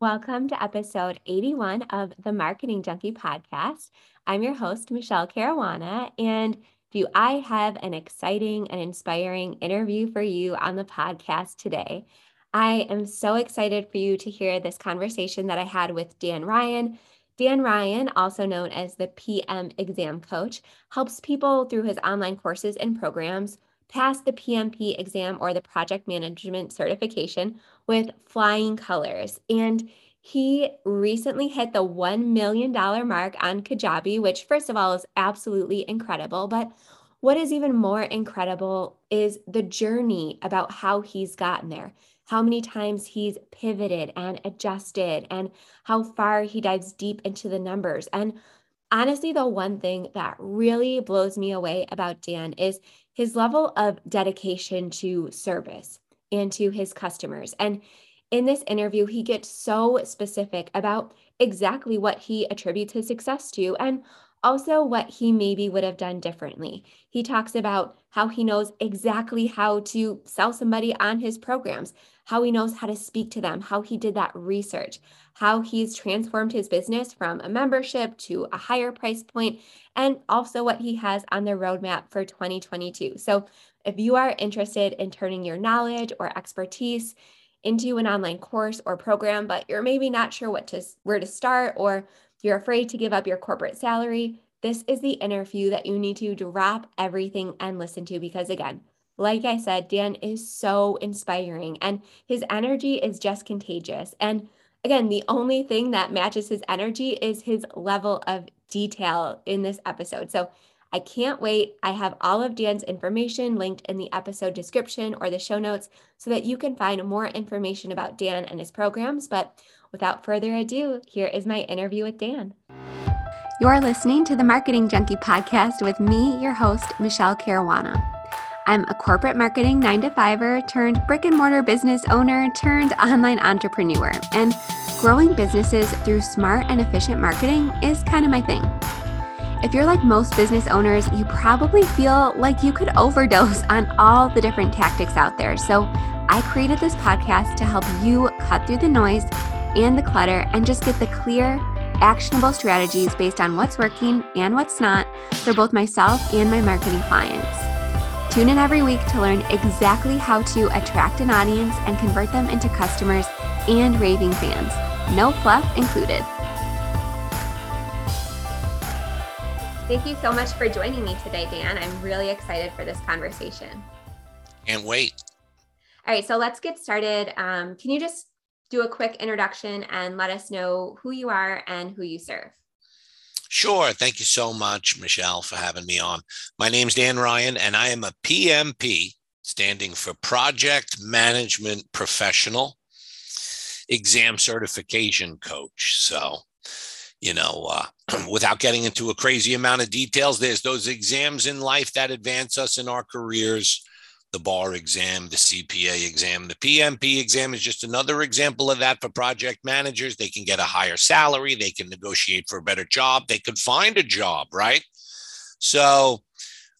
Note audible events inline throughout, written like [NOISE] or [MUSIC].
Welcome to episode 81 of the Marketing Junkie podcast. I'm your host, Michele Caruana, and do I have an exciting and inspiring interview for you on the podcast today? I am so excited for you to hear this conversation that I had with Dan Ryan. Dan Ryan, also known as the PM exam coach, helps people through his online courses and programs pass the PMP exam or the project management certification with flying colors. And he recently hit the $1 million mark on Kajabi, which, first of all, is absolutely incredible. But what is even more incredible is the journey about how he's gotten there, how many times he's pivoted and adjusted, and how far he dives deep into the numbers. And honestly, the one thing that really blows me away about Dan is his level of dedication to service and to his customers. And in this interview, he gets so specific about exactly what he attributes his success to and also what he maybe would have done differently. He talks about how he knows exactly how to sell somebody on his programs, how he knows how to speak to them, how he did that research, how he's transformed his business from a membership to a higher price point, and also what he has on the roadmap for 2022. So, if you are interested in turning your knowledge or expertise into an online course or program, but you're maybe not sure what to where to start or you're afraid to give up your corporate salary, this is the interview that you need to drop everything and listen to because again, like I said, Dan is so inspiring and his energy is just contagious. And again, the only thing that matches his energy is his level of detail in this episode. So I can't wait. I have all of Dan's information linked in the episode description or the show notes so that you can find more information about Dan and his programs. But without further ado, here is my interview with Dan. You're listening to the Marketing Junkie podcast with me, your host, Michele Caruana. I'm a corporate marketing nine to fiver turned brick and mortar business owner turned online entrepreneur. And growing businesses through smart and efficient marketing is kind of my thing. If you're like most business owners, you probably feel like you could overdose on all the different tactics out there. So I created this podcast to help you cut through the noise and the clutter and just get the clear, actionable strategies based on what's working and what's not for both myself and my marketing clients. Tune in every week to learn exactly how to attract an audience and convert them into customers and raving fans. No fluff included. Thank you so much for joining me today, Dan. I'm really excited for this conversation. Can't wait. All right, so let's get started. Um, can you just do a quick introduction and let us know who you are and who you serve? Sure. Thank you so much, Michele, for having me on. My name's Dan Ryan, and I am a PMP, standing for Project Management Professional Exam Certification Coach. So you know, uh, [CLEARS THROAT] without getting into a crazy amount of details, there's those exams in life that advance us in our careers. The bar exam, the CPA exam, the PMP exam is just another example of that for project managers. They can get a higher salary, they can negotiate for a better job, they could find a job, right? So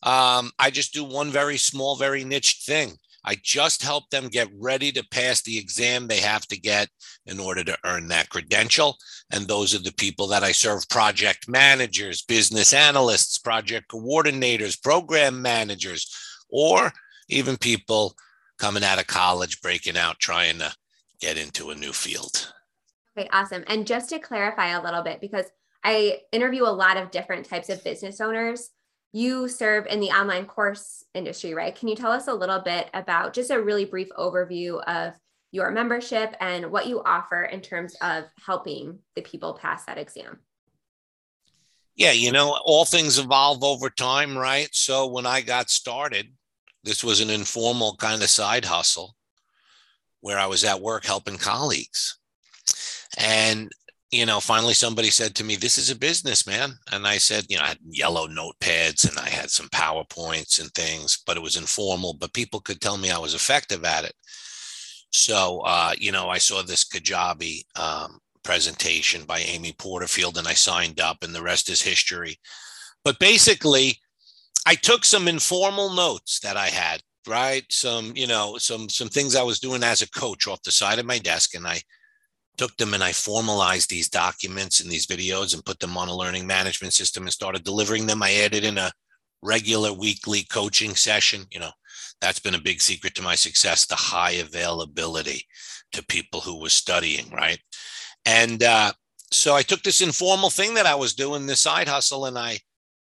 um, I just do one very small, very niche thing. I just help them get ready to pass the exam they have to get in order to earn that credential. And those are the people that I serve project managers, business analysts, project coordinators, program managers, or even people coming out of college, breaking out, trying to get into a new field. Okay, awesome. And just to clarify a little bit, because I interview a lot of different types of business owners you serve in the online course industry, right? Can you tell us a little bit about just a really brief overview of your membership and what you offer in terms of helping the people pass that exam? Yeah, you know, all things evolve over time, right? So when I got started, this was an informal kind of side hustle where I was at work helping colleagues. And you know, finally somebody said to me, This is a business, man. And I said, You know, I had yellow notepads and I had some PowerPoints and things, but it was informal, but people could tell me I was effective at it. So, uh, you know, I saw this Kajabi um, presentation by Amy Porterfield and I signed up, and the rest is history. But basically, I took some informal notes that I had, right? Some, you know, some some things I was doing as a coach off the side of my desk, and I took them and I formalized these documents and these videos and put them on a learning management system and started delivering them. I added in a regular weekly coaching session. You know, that's been a big secret to my success the high availability to people who were studying, right? And uh, so I took this informal thing that I was doing, this side hustle, and I,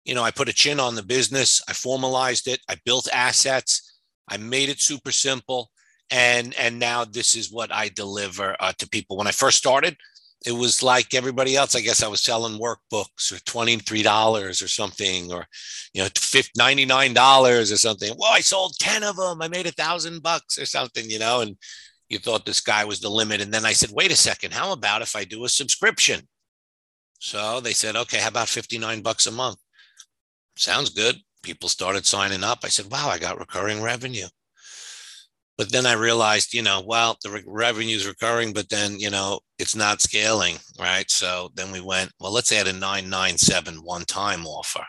you know, I put a chin on the business, I formalized it, I built assets, I made it super simple and and now this is what I deliver uh, to people. When I first started, it was like everybody else. I guess I was selling workbooks or twenty three dollars or something, or you know, ninety nine dollars or something. Well, I sold ten of them. I made a thousand bucks or something, you know, and you thought the sky was the limit. And then I said, wait a second, how about if I do a subscription? So they said, okay, how about fifty nine bucks a month? Sounds good. People started signing up. I said, wow, I got recurring revenue. But then I realized, you know, well, the re- revenue is recurring, but then, you know, it's not scaling, right? So then we went, well, let's add a 997 one time offer.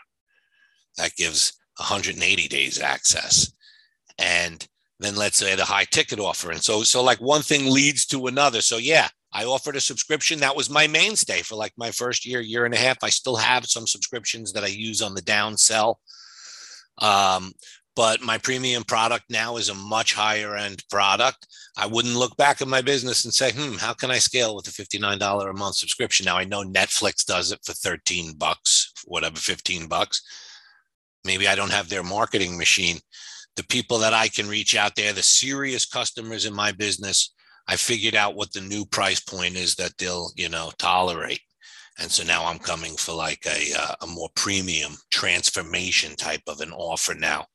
That gives 180 days access. And then let's add a high ticket offer. And so, so like one thing leads to another. So yeah, I offered a subscription. That was my mainstay for like my first year, year and a half. I still have some subscriptions that I use on the down sell. Um, but my premium product now is a much higher end product. I wouldn't look back at my business and say, hmm, how can I scale with a $59 a month subscription? Now I know Netflix does it for 13 bucks, whatever, 15 bucks. Maybe I don't have their marketing machine. The people that I can reach out there, the serious customers in my business, I figured out what the new price point is that they'll, you know, tolerate. And so now I'm coming for like a, uh, a more premium transformation type of an offer now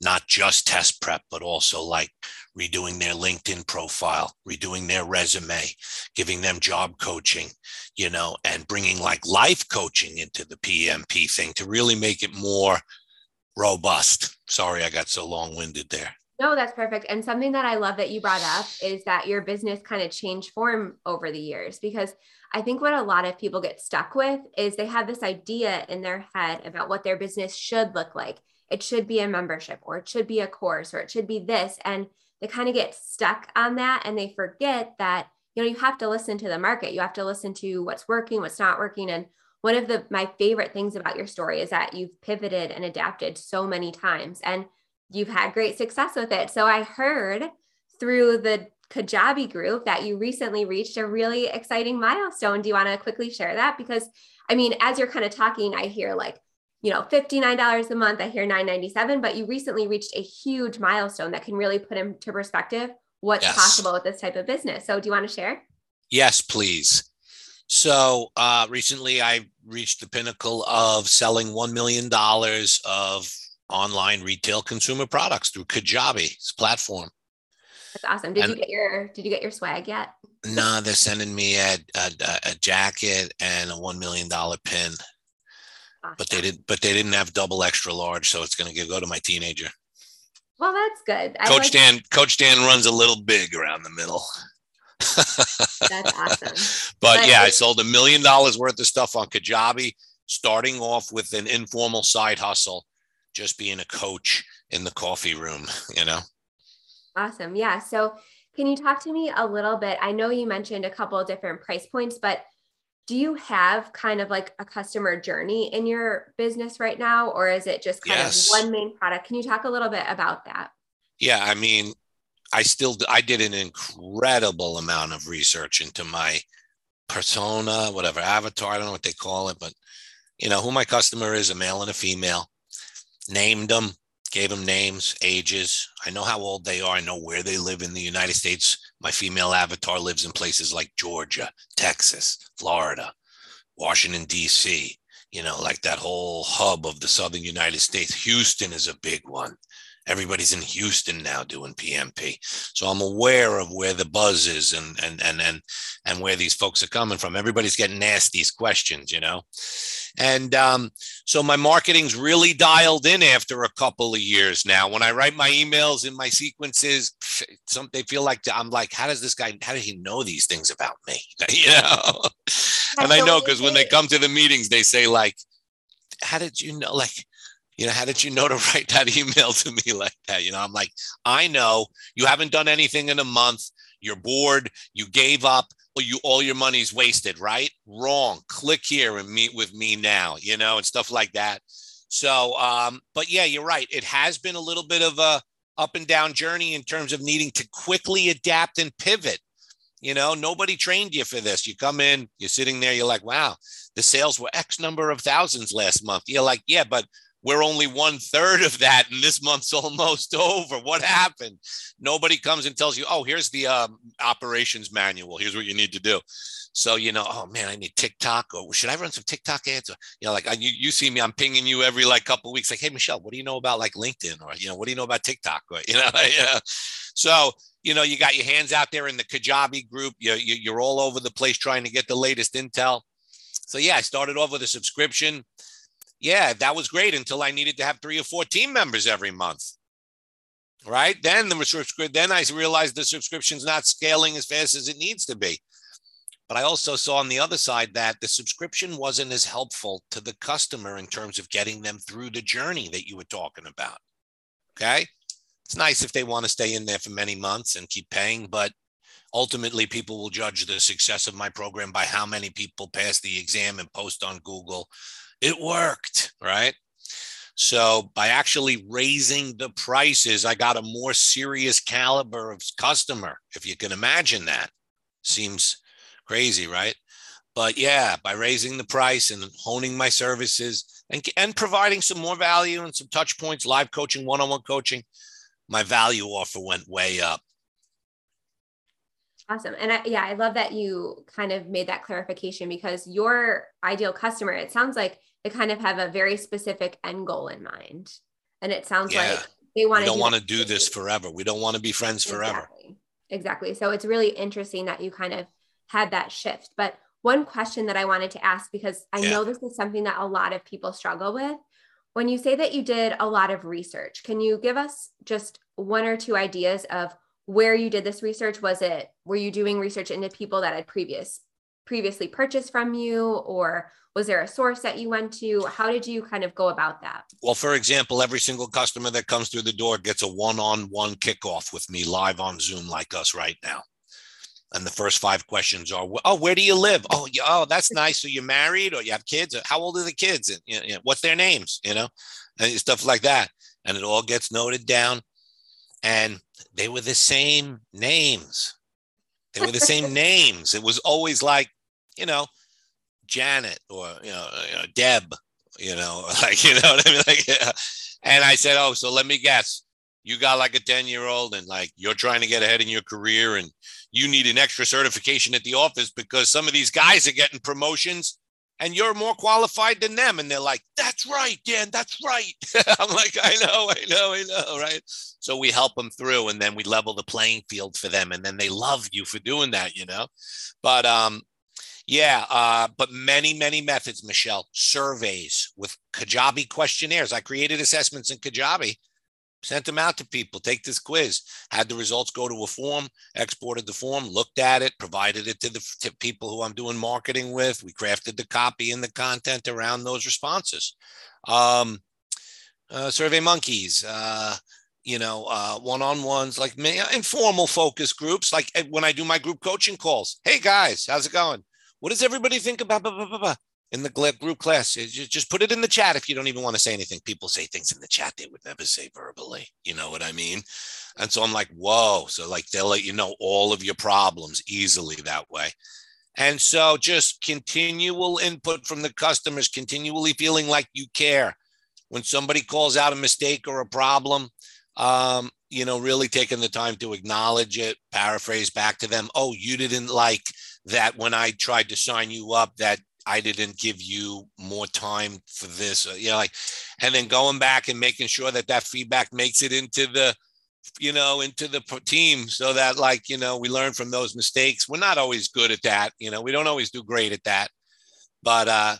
not just test prep, but also like redoing their LinkedIn profile, redoing their resume, giving them job coaching, you know, and bringing like life coaching into the PMP thing to really make it more robust. Sorry, I got so long winded there. No, that's perfect. And something that I love that you brought up is that your business kind of changed form over the years because I think what a lot of people get stuck with is they have this idea in their head about what their business should look like it should be a membership or it should be a course or it should be this and they kind of get stuck on that and they forget that you know you have to listen to the market you have to listen to what's working what's not working and one of the my favorite things about your story is that you've pivoted and adapted so many times and you've had great success with it so i heard through the kajabi group that you recently reached a really exciting milestone do you want to quickly share that because i mean as you're kind of talking i hear like you know, $59 a month. I hear 997, but you recently reached a huge milestone that can really put into perspective what's yes. possible with this type of business. So do you want to share? Yes, please. So uh, recently I reached the pinnacle of selling $1 million of online retail consumer products through Kajabi's platform. That's awesome. Did and, you get your Did you get your swag yet? No, nah, they're sending me a, a, a jacket and a one million dollar pin. Awesome. But they didn't. but they didn't have double extra large, so it's going to go to my teenager. Well, that's good. I Coach like- Dan, Coach Dan runs a little big around the middle. that's awesome. [LAUGHS] but, but yeah, I sold a million dollars worth of stuff on Kajabi, starting off with an informal side hustle, just being a coach in the coffee room, [LAUGHS] you know. Awesome. Yeah. So, can you talk to me a little bit? I know you mentioned a couple of different price points, but do you have kind of like a customer journey in your business right now or is it just kind yes. of one main product can you talk a little bit about that yeah i mean i still i did an incredible amount of research into my persona whatever avatar i don't know what they call it but you know who my customer is a male and a female named them gave them names ages i know how old they are i know where they live in the united states my female avatar lives in places like Georgia, Texas, Florida, Washington, D.C., you know, like that whole hub of the southern United States. Houston is a big one. Everybody's in Houston now doing PMP. So I'm aware of where the buzz is and and and and and where these folks are coming from. Everybody's getting asked these questions, you know. And um, so my marketing's really dialed in after a couple of years now. When I write my emails in my sequences, some they feel like I'm like, how does this guy? How did he know these things about me? [LAUGHS] you know. and I know because when they come to the meetings, they say like, how did you know? Like, you know, how did you know to [LAUGHS] write that email to me like that? You know, I'm like, I know you haven't done anything in a month. You're bored. You gave up. you all your money's wasted, right? Wrong. Click here and meet with me now, you know, and stuff like that. So, um, but yeah, you're right. It has been a little bit of a up and down journey in terms of needing to quickly adapt and pivot. You know, nobody trained you for this. You come in, you're sitting there, you're like, wow, the sales were X number of thousands last month. You're like, yeah, but we're only one third of that, and this month's [LAUGHS] almost over. What happened? Nobody comes and tells you, oh, here's the um, operations manual. Here's what you need to do. So you know, oh man, I need TikTok, or should I run some TikTok ads? Or you know, like you, you see me, I'm pinging you every like couple weeks, like, hey Michele, what do you know about like LinkedIn, or you know, what do you know about TikTok, or [LAUGHS] you know, yeah. So you know, you got your hands out there in the Kajabi group. You, you you're all over the place trying to get the latest intel. So yeah, I started off with a subscription yeah, that was great until I needed to have three or four team members every month. Right. Then the subscription, then I realized the subscription's not scaling as fast as it needs to be. But I also saw on the other side that the subscription wasn't as helpful to the customer in terms of getting them through the journey that you were talking about. Okay. It's nice if they want to stay in there for many months and keep paying, but ultimately people will judge the success of my program by how many people pass the exam and post on Google it worked, right? So by actually raising the prices, I got a more serious caliber of customer. If you can imagine that, seems crazy, right? But yeah, by raising the price and honing my services and, and providing some more value and some touch points, live coaching, one-on-one coaching, my value offer went way up. Awesome. And I, yeah, I love that you kind of made that clarification because your ideal customer, it sounds like they kind of have a very specific end goal in mind. And it sounds yeah. like they want to don't want to do this forever. We don't want to be friends forever. Exactly. exactly. So it's really interesting that you kind of had that shift. But one question that I wanted to ask, because I yeah. know this is something that a lot of people struggle with. When you say that you did a lot of research, can you give us just one or two ideas of where you did this research? Was it, were you doing research into people that had previous previously purchased from you or was there a source that you went to? How did you kind of go about that? Well for example every single customer that comes through the door gets a one-on-one kickoff with me live on zoom like us right now. And the first five questions are oh where do you live? Oh yeah, oh that's nice. So you're married? Or you have kids? How old are the kids? And you know, what's their names? You know and stuff like that. And it all gets noted down. And they were the same names. They were the same [LAUGHS] names. It was always like you know Janet or you know, you know Deb, you know, [LAUGHS] like you know what I mean. Like, yeah. and I said, oh, so let me guess. You got like a 10 year old and like you're trying to get ahead in your career and you need an extra certification at the office because some of these guys are getting promotions and you're more qualified than them. And they're like, that's right, Dan, that's right. [LAUGHS] I'm like, I know, I know, I know, right? So we help them through and then we level the playing field for them. And then they love you for doing that, you know? But um, yeah, uh, but many, many methods, Michele. Surveys with Kajabi questionnaires. I created assessments in Kajabi, sent them out to people. Take this quiz. Had the results go to a form, exported the form, looked at it, provided it to the to people who I'm doing marketing with. We crafted the copy and the content around those responses. Um, uh, Survey Monkeys. Uh, you know, uh, one-on-ones, like informal focus groups, like eh, when I do my group coaching calls. Hey guys, how's it going? What does everybody think about blah, blah, blah, blah, in the group class? Just put it in the chat if you don't even want to say anything. People say things in the chat they would never say verbally. You know what I mean? And so I'm like, whoa. So like they'll let you know all of your problems easily that way. And so just continual input from the customers, continually feeling like you care. When somebody calls out a mistake or a problem, um, you know, really taking the time to acknowledge it, paraphrase back to them. Oh, you didn't like that when I tried to sign you up that I didn't give you more time for this, you know, like, and then going back and making sure that that feedback makes it into the, you know, into the team so that like, you know, we learn from those mistakes. We're not always good at that. You know, we don't always do great at that, but, uh,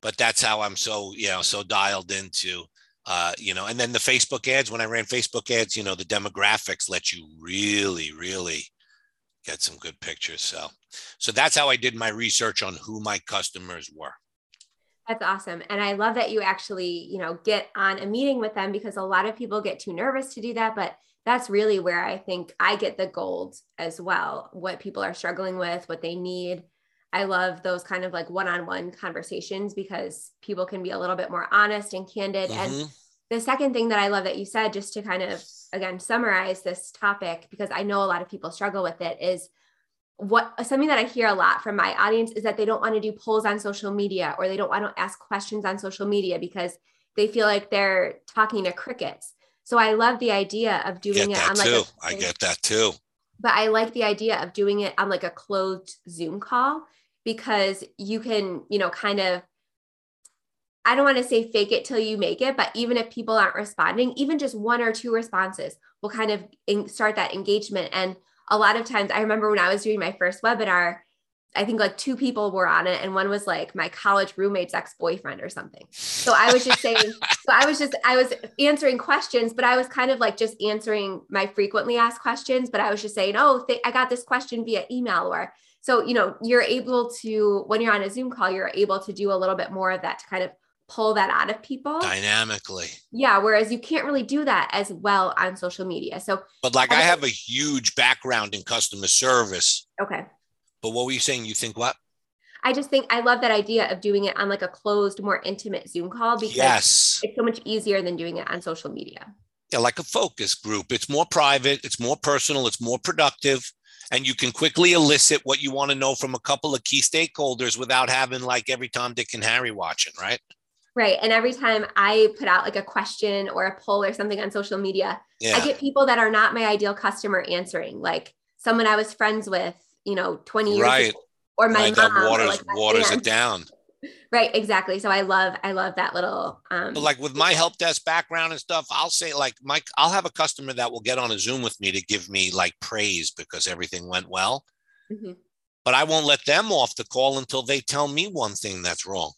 but that's how I'm so, you know, so dialed into, uh, you know, and then the Facebook ads, when I ran Facebook ads, you know, the demographics let you really, really get some good pictures. So, so that's how I did my research on who my customers were. That's awesome. And I love that you actually, you know, get on a meeting with them because a lot of people get too nervous to do that, but that's really where I think I get the gold as well. What people are struggling with, what they need. I love those kind of like one-on-one conversations because people can be a little bit more honest and candid. Mm-hmm. And the second thing that I love that you said, just to kind of again summarize this topic, because I know a lot of people struggle with it, is what something that I hear a lot from my audience is that they don't want to do polls on social media or they don't want to ask questions on social media because they feel like they're talking to crickets. So I love the idea of doing it on like too. A, I get that too. But I like the idea of doing it on like a closed Zoom call because you can, you know, kind of I don't want to say fake it till you make it, but even if people aren't responding, even just one or two responses will kind of start that engagement. And a lot of times, I remember when I was doing my first webinar, I think like two people were on it, and one was like my college roommate's ex boyfriend or something. So I was just saying, so I was just, I was answering questions, but I was kind of like just answering my frequently asked questions, but I was just saying, oh, th- I got this question via email. Or so, you know, you're able to, when you're on a Zoom call, you're able to do a little bit more of that to kind of pull that out of people dynamically. Yeah. Whereas you can't really do that as well on social media. So, but like I have a huge background in customer service. Okay but what were you saying? You think what? I just think I love that idea of doing it on like a closed, more intimate Zoom call because yes. it's so much easier than doing it on social media. Yeah, like a focus group. It's more private, it's more personal, it's more productive, and you can quickly elicit what you want to know from a couple of key stakeholders without having like every Tom, Dick, and Harry watching, right? Right. And every time I put out like a question or a poll or something on social media, yeah. I get people that are not my ideal customer answering, like someone I was friends with you know 20 years right. ago, or my right, mom that waters like waters it down right exactly so i love i love that little um but like with my help desk background and stuff i'll say like mike i'll have a customer that will get on a zoom with me to give me like praise because everything went well mm-hmm. but i won't let them off the call until they tell me one thing that's wrong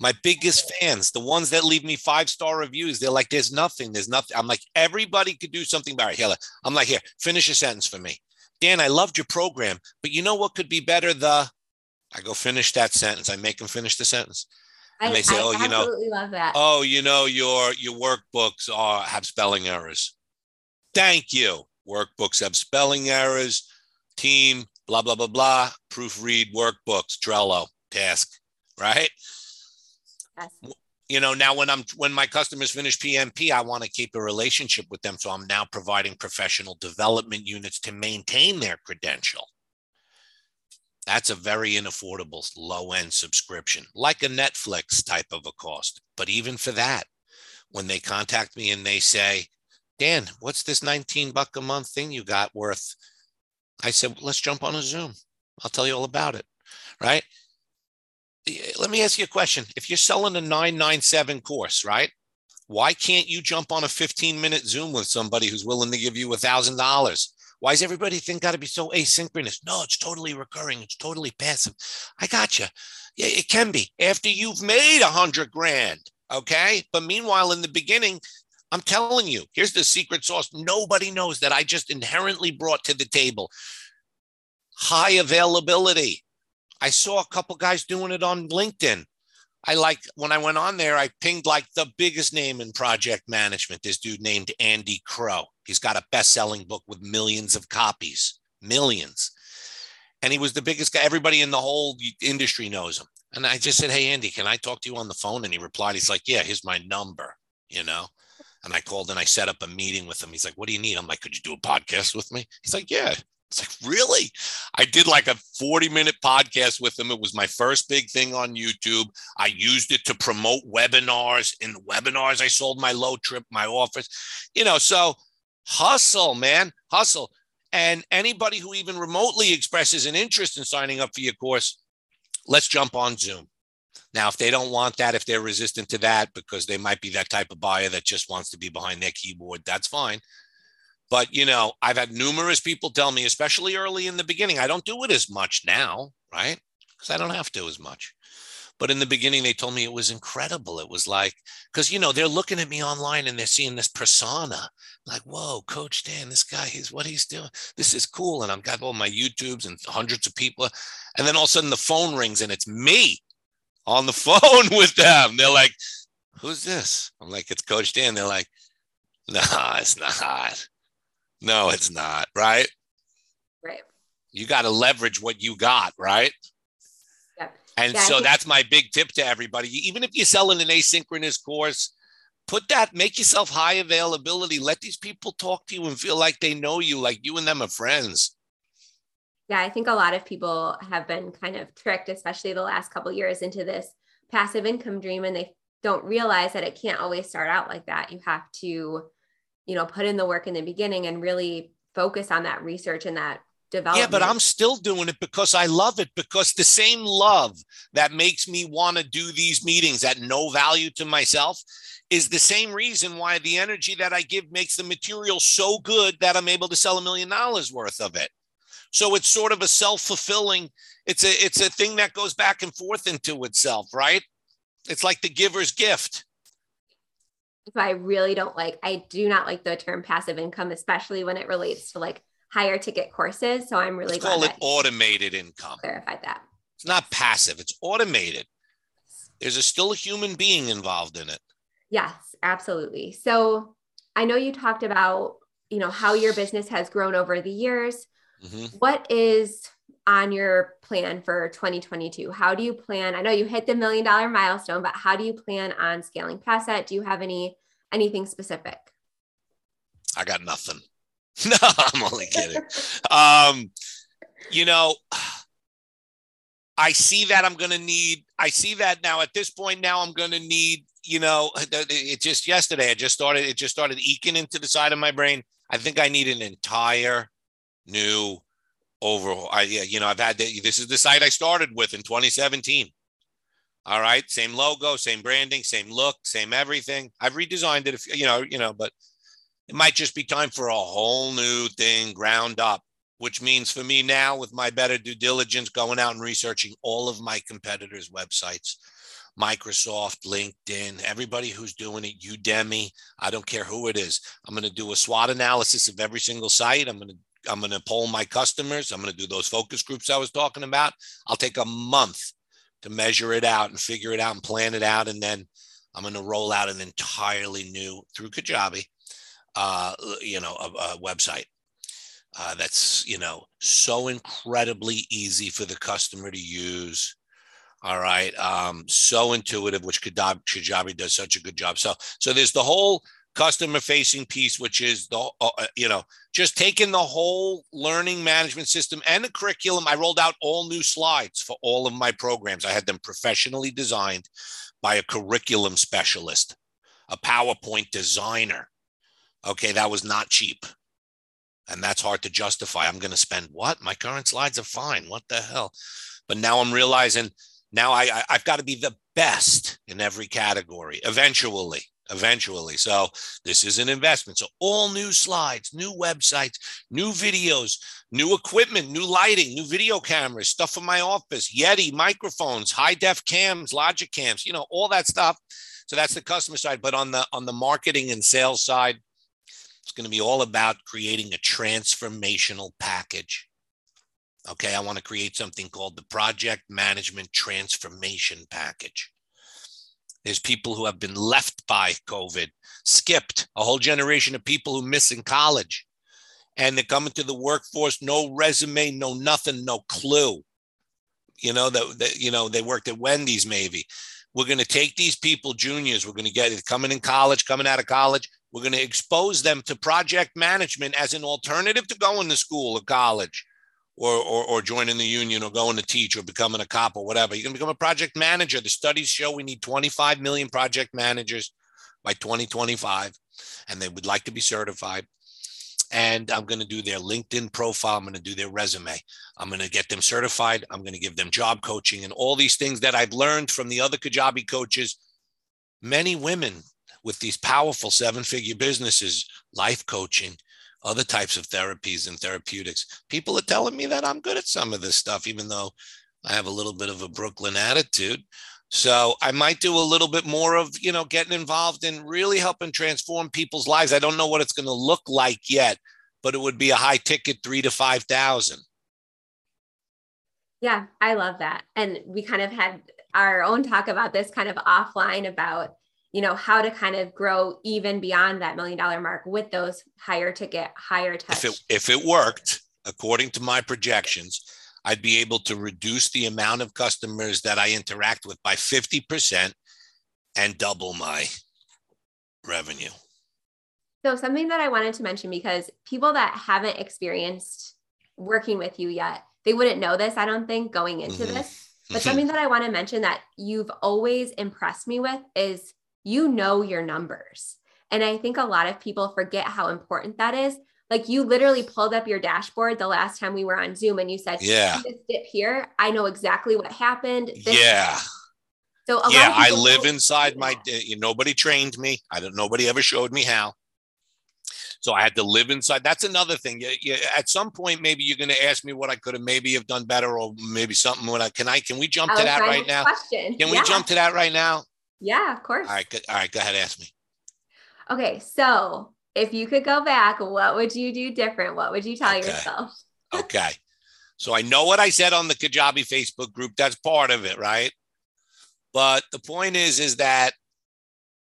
my biggest fans, the ones that leave me five star reviews, they're like, there's nothing, there's nothing. I'm like, everybody could do something better. Here, I'm like, here, finish a sentence for me. Dan, I loved your program, but you know what could be better? The I go finish that sentence. I make them finish the sentence. And they say, I "Oh, you know, love that. Oh, you know, your your workbooks are have spelling errors." Thank you. Workbooks have spelling errors. Team, blah blah blah blah. Proofread workbooks. Trello task, right? You know now when i'm when my customers finish pmp i want to keep a relationship with them. So i'm now providing professional development units to maintain their credential. That's a very inaffordable low end subscription like a netflix type of a cost. But even for that when they contact me and they say dan what's this 19 buck a month thing you got worth? I said let's jump on a zoom. I'll tell you all about it. Right let me ask you a question. If you're selling a 997 course, right? Why can't you jump on a 15 minute Zoom with somebody who's willing to give you a thousand dollars? Why does everybody think got to be so asynchronous? No, it's totally recurring. It's totally passive. I got you. Yeah, it can be after you've made a hundred grand. Okay. But meanwhile, in the beginning, I'm telling you, here's the secret sauce. Nobody knows that I just inherently brought to the table high availability. I saw a couple guys doing it on LinkedIn. I like when I went on there, I pinged like the biggest name in project management, this dude named Andy Crowe. He's got a best selling book with millions of copies, millions. And he was the biggest guy. Everybody in the whole industry knows him. And I just said, Hey, Andy, can I talk to you on the phone? And he replied, He's like, Yeah, here's my number, you know? And I called and I set up a meeting with him. He's like, What do you need? I'm like, Could you do a podcast with me? He's like, Yeah. It's like, really? I did like a 40 minute podcast with him. It was my first big thing on YouTube. I used it to promote webinars. In the webinars, I sold my low trip, my office, you know, so hustle, man, hustle. And anybody who even remotely expresses an interest in signing up for your course, let's jump on Zoom. Now, if they don't want that, if they're resistant to that because they might be that type of buyer that just wants to be behind their keyboard, that's fine. But, you know, I've had numerous people tell me, especially early in the beginning, I don't do it as much now, right? Because I don't have to as much. But in the beginning, they told me it was incredible. It was like, because, you know, they're looking at me online and they're seeing this persona like, whoa, Coach Dan, this guy, he's what he's doing. This is cool. And I've got all my YouTubes and hundreds of people. And then all of a sudden the phone rings and it's me on the [LAUGHS] phone with them. They're like, who's this? I'm like, it's Coach Dan. They're like, No, it's not. No, it's not. Right. Right. You got to leverage what you got. Right. Yep. And Yeah, so think- that's my big tip to everybody. Even if you're selling an asynchronous course, put that, make yourself high availability. Let these people talk to you and feel like they know you, like you and them are friends. Yeah, I think a lot of people have been kind of tricked, especially the last couple years, into this passive income dream, and they don't realize that it can't always start out like that. You have to, you know, put in the work in the beginning and really focus on that research and that development. Yeah, but I'm still doing it because I love it. Because the same love that makes me want to do these meetings at no value to myself is the same reason why the energy that I give makes the material so good that I'm able to sell a million dollars worth of it. So it's sort of a self-fulfilling. It's a it's a thing that goes back and forth into itself, right? It's like the giver's gift. So I really don't like, I do not like the term passive income, especially when it relates to like higher ticket courses. So I'm really Let's call it automated income. clarified that. It's not passive, it's automated. There's a, still a human being involved in it. Yes, absolutely. So I know you talked about, you know, how your business has grown over the years. Mhm. What is on your plan for 2022? How do you plan? I know you hit the million dollar milestone, but how do you plan on scaling past that? Do you have any anything specific? I got nothing. [LAUGHS] No, I'm only kidding. Um, you know, I see that I'm going to need, I see that now at this point, now I'm going to need, you know, it just yesterday, I just started, it just started eking into the side of my brain. I think I need an entire new overhaul. I, you know, I've had, the, this is the site I started with in 2017. All right. Same logo, same branding, same look, same everything. I've redesigned it, you know, you know, but it might just be time for a whole new thing ground up which means for me now with my better due diligence going out and researching all of my competitors websites microsoft linkedin everybody who's doing it udemy i don't care who it is i'm going to do a swot analysis of every single site i'm going to i'm going to poll my customers i'm going to do those focus groups i was talking about i'll take a month to measure it out and figure it out and plan it out and then i'm going to roll out an entirely new through kajabi uh, you know, a, a website uh, that's you know so incredibly easy for the customer to use. All right, um, so intuitive, which Kajabi, does such a good job. So, so there's the whole customer facing piece, which is the uh, you know just taking the whole learning management system and the curriculum. I rolled out all new slides for all of my programs. I had them professionally designed by a curriculum specialist, a PowerPoint designer. Okay, that was not cheap. And that's hard to justify. I'm going to spend what? My current slides are fine. What the hell? But now I'm realizing now I, I I've got to be the best in every category eventually. Eventually. So this is an investment. So all new slides, new websites, new videos, new equipment, new lighting, new video cameras, stuff for my office, Yeti microphones, high def cams, logic cams, you know, all that stuff. So that's the customer side. But on the on the marketing and sales side, it's going to be all about creating a transformational package. Okay, I want to create something called the Project Management Transformation Package. There's people who have been left by COVID, skipped a whole generation of people who miss in college, and they're coming to the workforce, no resume, no nothing, no clue. You know that you know they worked at Wendy's maybe. We're going to take these people, juniors. We're going to get it coming in college, coming out of college. We're going to expose them to project management as an alternative to going to school or college or, or, or joining the union or going to teach or becoming a cop or whatever. You can become a project manager. The studies show we need 25 million project managers by 2025, and they would like to be certified. And I'm going to do their LinkedIn profile. I'm going to do their resume. I'm going to get them certified. I'm going to give them job coaching and all these things that I've learned from the other Kajabi coaches. Many women with these powerful seven figure businesses, life coaching, other types of therapies and therapeutics. People are telling me that I'm good at some of this stuff, even though I have a little bit of a Brooklyn attitude. So I might do a little bit more of, you know, getting involved in really helping transform people's lives. I don't know what it's going to look like yet, but it would be a high ticket three to 5,000. Yeah, I love that. And we kind of had our own talk about this kind of offline about you know, how to kind of grow even beyond that million dollar mark with those higher ticket, higher touch. If it, if it worked, according to my projections, I'd be able to reduce the amount of customers that I interact with by 50% and double my revenue. So, something that I wanted to mention because people that haven't experienced working with you yet, they wouldn't know this, I don't think, going into mm-hmm. this. But mm-hmm. something that I want to mention that you've always impressed me with is you know your numbers. And I think a lot of people forget how important that is. Like you literally pulled up your dashboard the last time we were on Zoom and you said, Yeah, this dip here. I know exactly what happened. This yeah. So yeah, I live inside my. Nobody trained me. I don't. Nobody ever showed me how. So I had to live inside. That's another thing. You, you, at some point, maybe you're going to ask me what I could have maybe have done better, or maybe something. When I can I can we jump to oh, that right now? Question. Can yeah. we jump to that right now? Yeah, of course. All right, good. all right. Go ahead, ask me. Okay, so if you could go back, what would you do different? What would you tell okay. yourself? [LAUGHS] okay. So I know what I said on the Kajabi Facebook group. That's part of it, right? But the point is, is that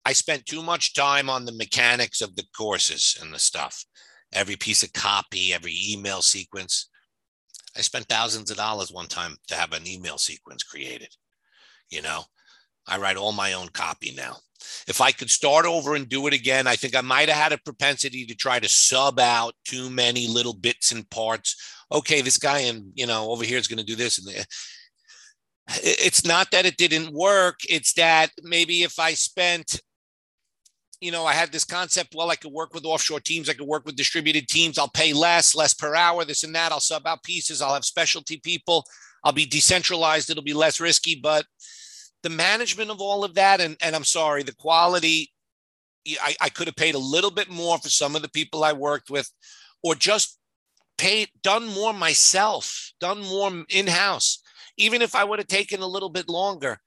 I spent too much time on the mechanics of the courses and the stuff. Every piece of copy, every email sequence. I spent thousands of dollars one time to have an email sequence created. You know, I write all my own copy now. If I could start over and do it again, I think I might have had a propensity to try to sub out too many little bits and parts. Okay, this guy and you know over here is going to do this, and it's not that it didn't work. It's that maybe if I spent you know, I had this concept, well, I could work with offshore teams, I could work with distributed teams, I'll pay less, less per hour, this and that. I'll sub out pieces, I'll have specialty people, I'll be decentralized, it'll be less risky. But the management of all of that, and, and I'm sorry, the quality, I, I could have paid a little bit more for some of the people I worked with, or just paid, done more myself, done more in house. Even if I would have taken a little bit longer,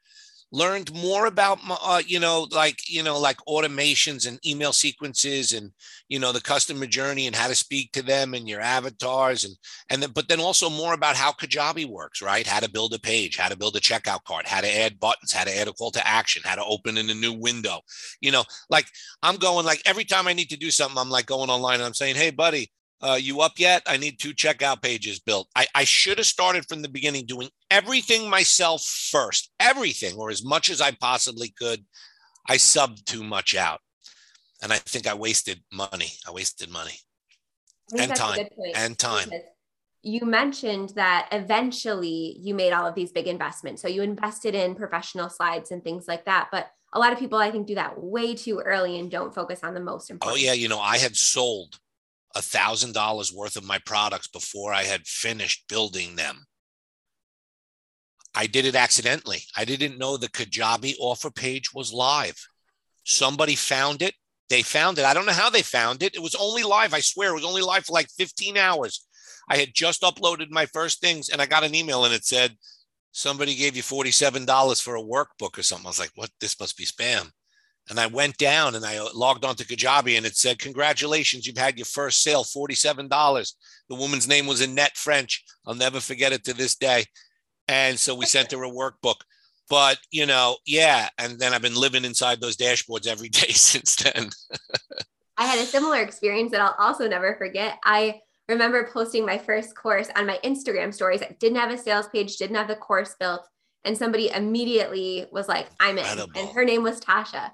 learned more about uh, you know like you know like automations and email sequences and you know the customer journey and how to speak to them and your avatars and and then but then also more about how kajabi works right? How to build a page how to build a checkout card how to add buttons how to add a call to action how to open in a new window. You know like i'm going like every time i need to do something i'm like going online and i'm saying hey buddy uh, you up yet? I need two checkout pages built. I, I should have started from the beginning doing everything myself first, everything, or as much as I possibly could. I subbed too much out. And I think I wasted money. I wasted money and time. And time. You mentioned that eventually you made all of these big investments. So you invested in professional slides and things like that. But a lot of people, I think, do that way too early and don't focus on the most important. Oh, yeah. You know, I had sold a thousand dollars worth of my products before I had finished building them. I did it accidentally. I didn't know the Kajabi offer page was live. Somebody found it. They found it. I don't know how they found it. It was only live. I swear it was only live for like 15 hours. I had just uploaded my first things and I got an email and it said, somebody gave you $47 for a workbook or something. I was like, what? This must be spam. And I went down and I uh, logged onto Kajabi and it said, Congratulations, you've had your first sale, $47. The woman's name was Annette French. I'll never forget it to this day. And so we sent her a workbook. But, you know, yeah. And then I've been living inside those dashboards every [LAUGHS] day since then. I had a similar experience that I'll also never forget. I remember posting my first course on my Instagram stories. I didn't have a sales page, didn't have the course built. And somebody immediately was like, I'm in. Incredible. And her name was Tasha.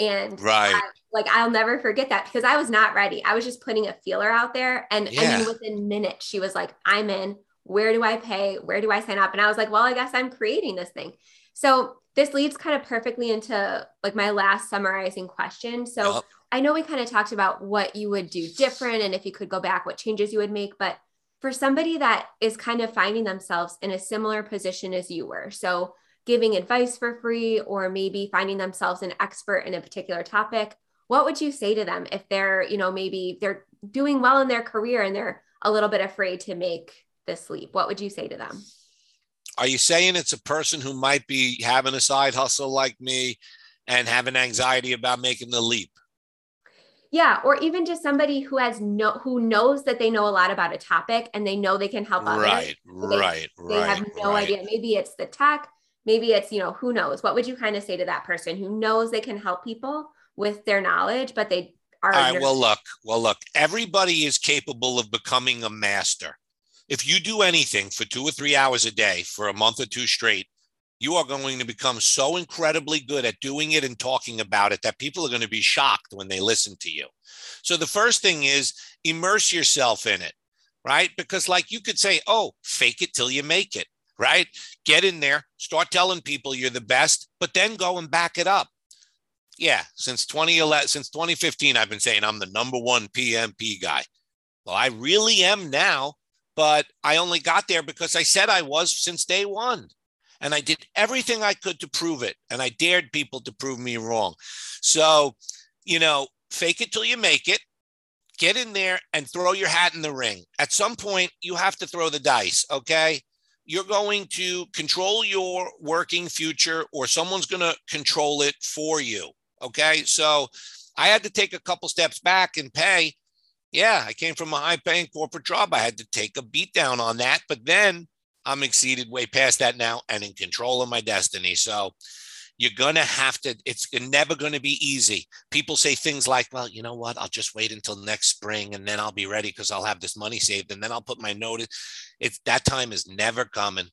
And right. I, like I'll never forget that because I was not ready. I was just putting a feeler out there. And yeah. I mean within minutes, she was like, I'm in. Where do I pay? Where do I sign up? And I was like, well, I guess I'm creating this thing. So this leads kind of perfectly into like my last summarizing question. So yep. I know we kind of talked about what you would do different and if you could go back, what changes you would make. But for somebody that is kind of finding themselves in a similar position as you were, so giving advice for free or maybe finding themselves an expert in a particular topic what would you say to them if they're you know maybe they're doing well in their career and they're a little bit afraid to make this leap? What would you say to them? Are you saying it's a person who might be having a side hustle like me and having anxiety about making the leap? Yeah or even just somebody who has no who knows that they know a lot about a topic and they know they can help others. Right they, right they have no right. idea. Maybe it's the tech maybe it's, you know, who knows? What would you kind of say to that person who knows they can help people with their knowledge, but they are. All right. Well, look, well, look, everybody is capable of becoming a master. If you do anything for two or three hours a day for a month or two straight, you are going to become so incredibly good at doing it and talking about it that people are going to be shocked when they listen to you. So the first thing is immerse yourself in it, right? Because, like you could say, oh, fake it till you make it, right? Get in there, start telling people you're the best, but then go and back it up. Yeah, since 2011, since 2015, I've been saying I'm the number one PMP guy. Well, I really am now, but I only got there because I said I was since day one. And I did everything I could to prove it. And I dared people to prove me wrong. So, you know, fake it till you make it. Get in there and throw your hat in the ring. At some point, you have to throw the dice, okay? You're going to control your working future, or someone's going to control it for you, okay? So I had to take a couple steps back and pay. Yeah, I came from a high paying corporate job. I had to take a beat down on that. But then I'm exceeded way past that now and in control of my destiny. So you're going to have to, it's never going to be easy. People say things like, well, you know what? I'll just wait until next spring and then I'll be ready because I'll have this money saved and then I'll put my notice. It's that time is never coming.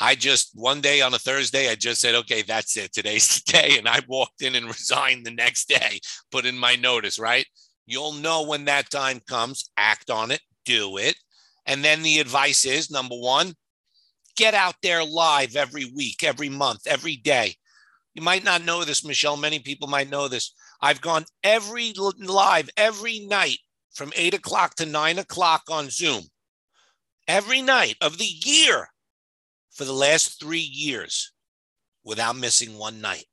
I just, one day on a Thursday, I just said, okay, that's it. Today's [LAUGHS] the day. And I walked in and resigned the next day, put in my notice, right? You'll know when that time comes, act on it, do it. And then the advice is number one, get out there live every week, every month, every day. You might not know this, Michele. Many people might know this. I've gone every live every night from eight o'clock to nine o'clock on Zoom, every night of the year for the last three years without missing one night.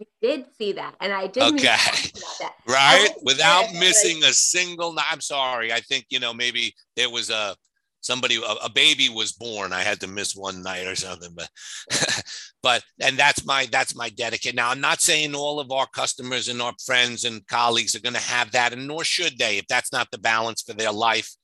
I did see that, and I didn't. Okay, [LAUGHS] right, without missing a single. I'm sorry. I think you know maybe there was a somebody a, a, baby was born i had to miss one night or something but [LAUGHS] but and that's my that's my dedicate now i'm not saying all of our customers and our friends and colleagues are going to have that and nor should they if that's not the balance for their life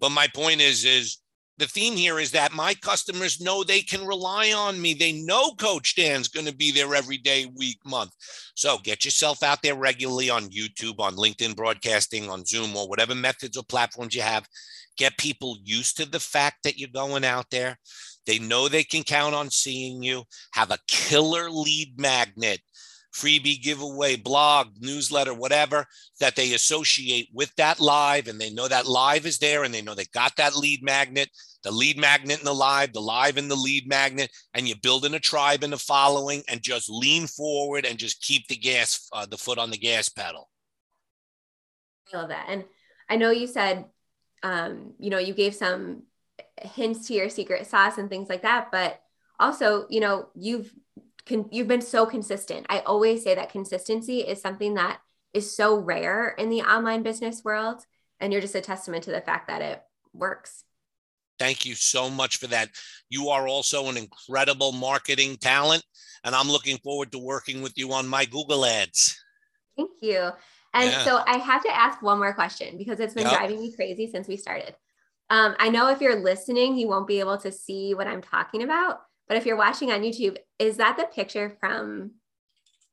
but my point is is the theme here is that my customers know they can rely on me. They know Coach Dan's going to be there every day, week, month. So get yourself out there regularly on YouTube, on LinkedIn broadcasting, on Zoom, or whatever methods or platforms you have get people used to the fact that you're going out there. They know they can count on seeing you, have a killer lead magnet, freebie giveaway, blog, newsletter, whatever that they associate with that live. And they know that live is there and they know they got that lead magnet, the lead magnet and the live, the live and the lead magnet. And you're building a tribe and a following and just lean forward and just keep the gas, uh, the foot on the gas pedal. I love that. And I know you said um, you know, you gave some hints to your secret sauce and things like that, but also, you know, you've con- you've been so consistent. I always say that consistency is something that is so rare in the online business world, and you're just a testament to the fact that it works. Thank you so much for that. You are also an incredible marketing talent, and I'm looking forward to working with you on my Google ads. Thank you. And yeah. so I have to ask one more question because it's been yep. driving me crazy since we started. Um, I know if you're listening, you won't be able to see what I'm talking about, but if you're watching on YouTube, is that the picture from?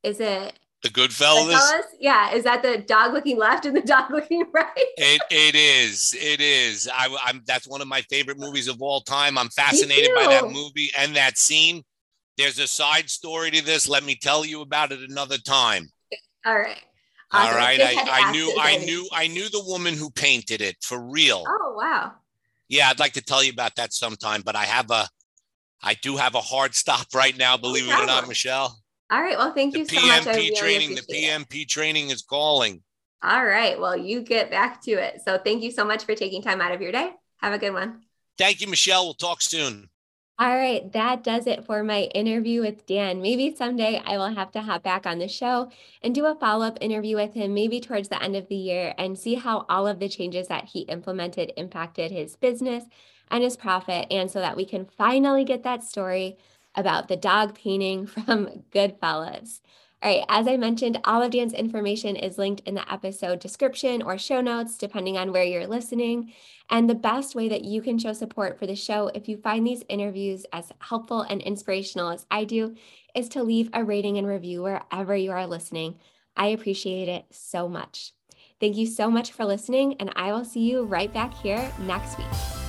Is it the Goodfellas? Goodfellas? Yeah, is that the dog looking left and the [LAUGHS] dog looking right? it, it is. It is. I, I'm. That's one of my favorite movies of all time. I'm fascinated by that movie and that scene. There's a side story to this. Let me tell you about it another time. All right. All right. I, I [LAUGHS] knew I knew I knew the woman who painted it for real. Oh wow. Yeah, I'd like to tell you about that sometime, but I have a I do have a hard stop [LAUGHS] right now, believe it or not, oh, Michele. All right. Well, thank the you so PMP much. Really training, the PMP it. training is calling. All right. Well, you get back to it. So thank you so much for taking time out of your day. Have a good one. Thank you, Michele. We'll talk soon. All right, that does it for my interview with Dan. Maybe someday I will have to hop back on the show and do a follow up interview with him, maybe towards the end of the year, and see how all of the changes that he implemented impacted his business and his profit. And so that we can finally get that story about the dog painting [LAUGHS] from Goodfellas. All right, as I mentioned, all of Dan's information is linked in the episode description or show notes, depending on where you're listening. And the best way that you can show support for the show, if you find these interviews as helpful and inspirational as I do, is to leave a rating and review wherever you are listening. I appreciate it so much. Thank you so much for listening, and I will see you right back here next week.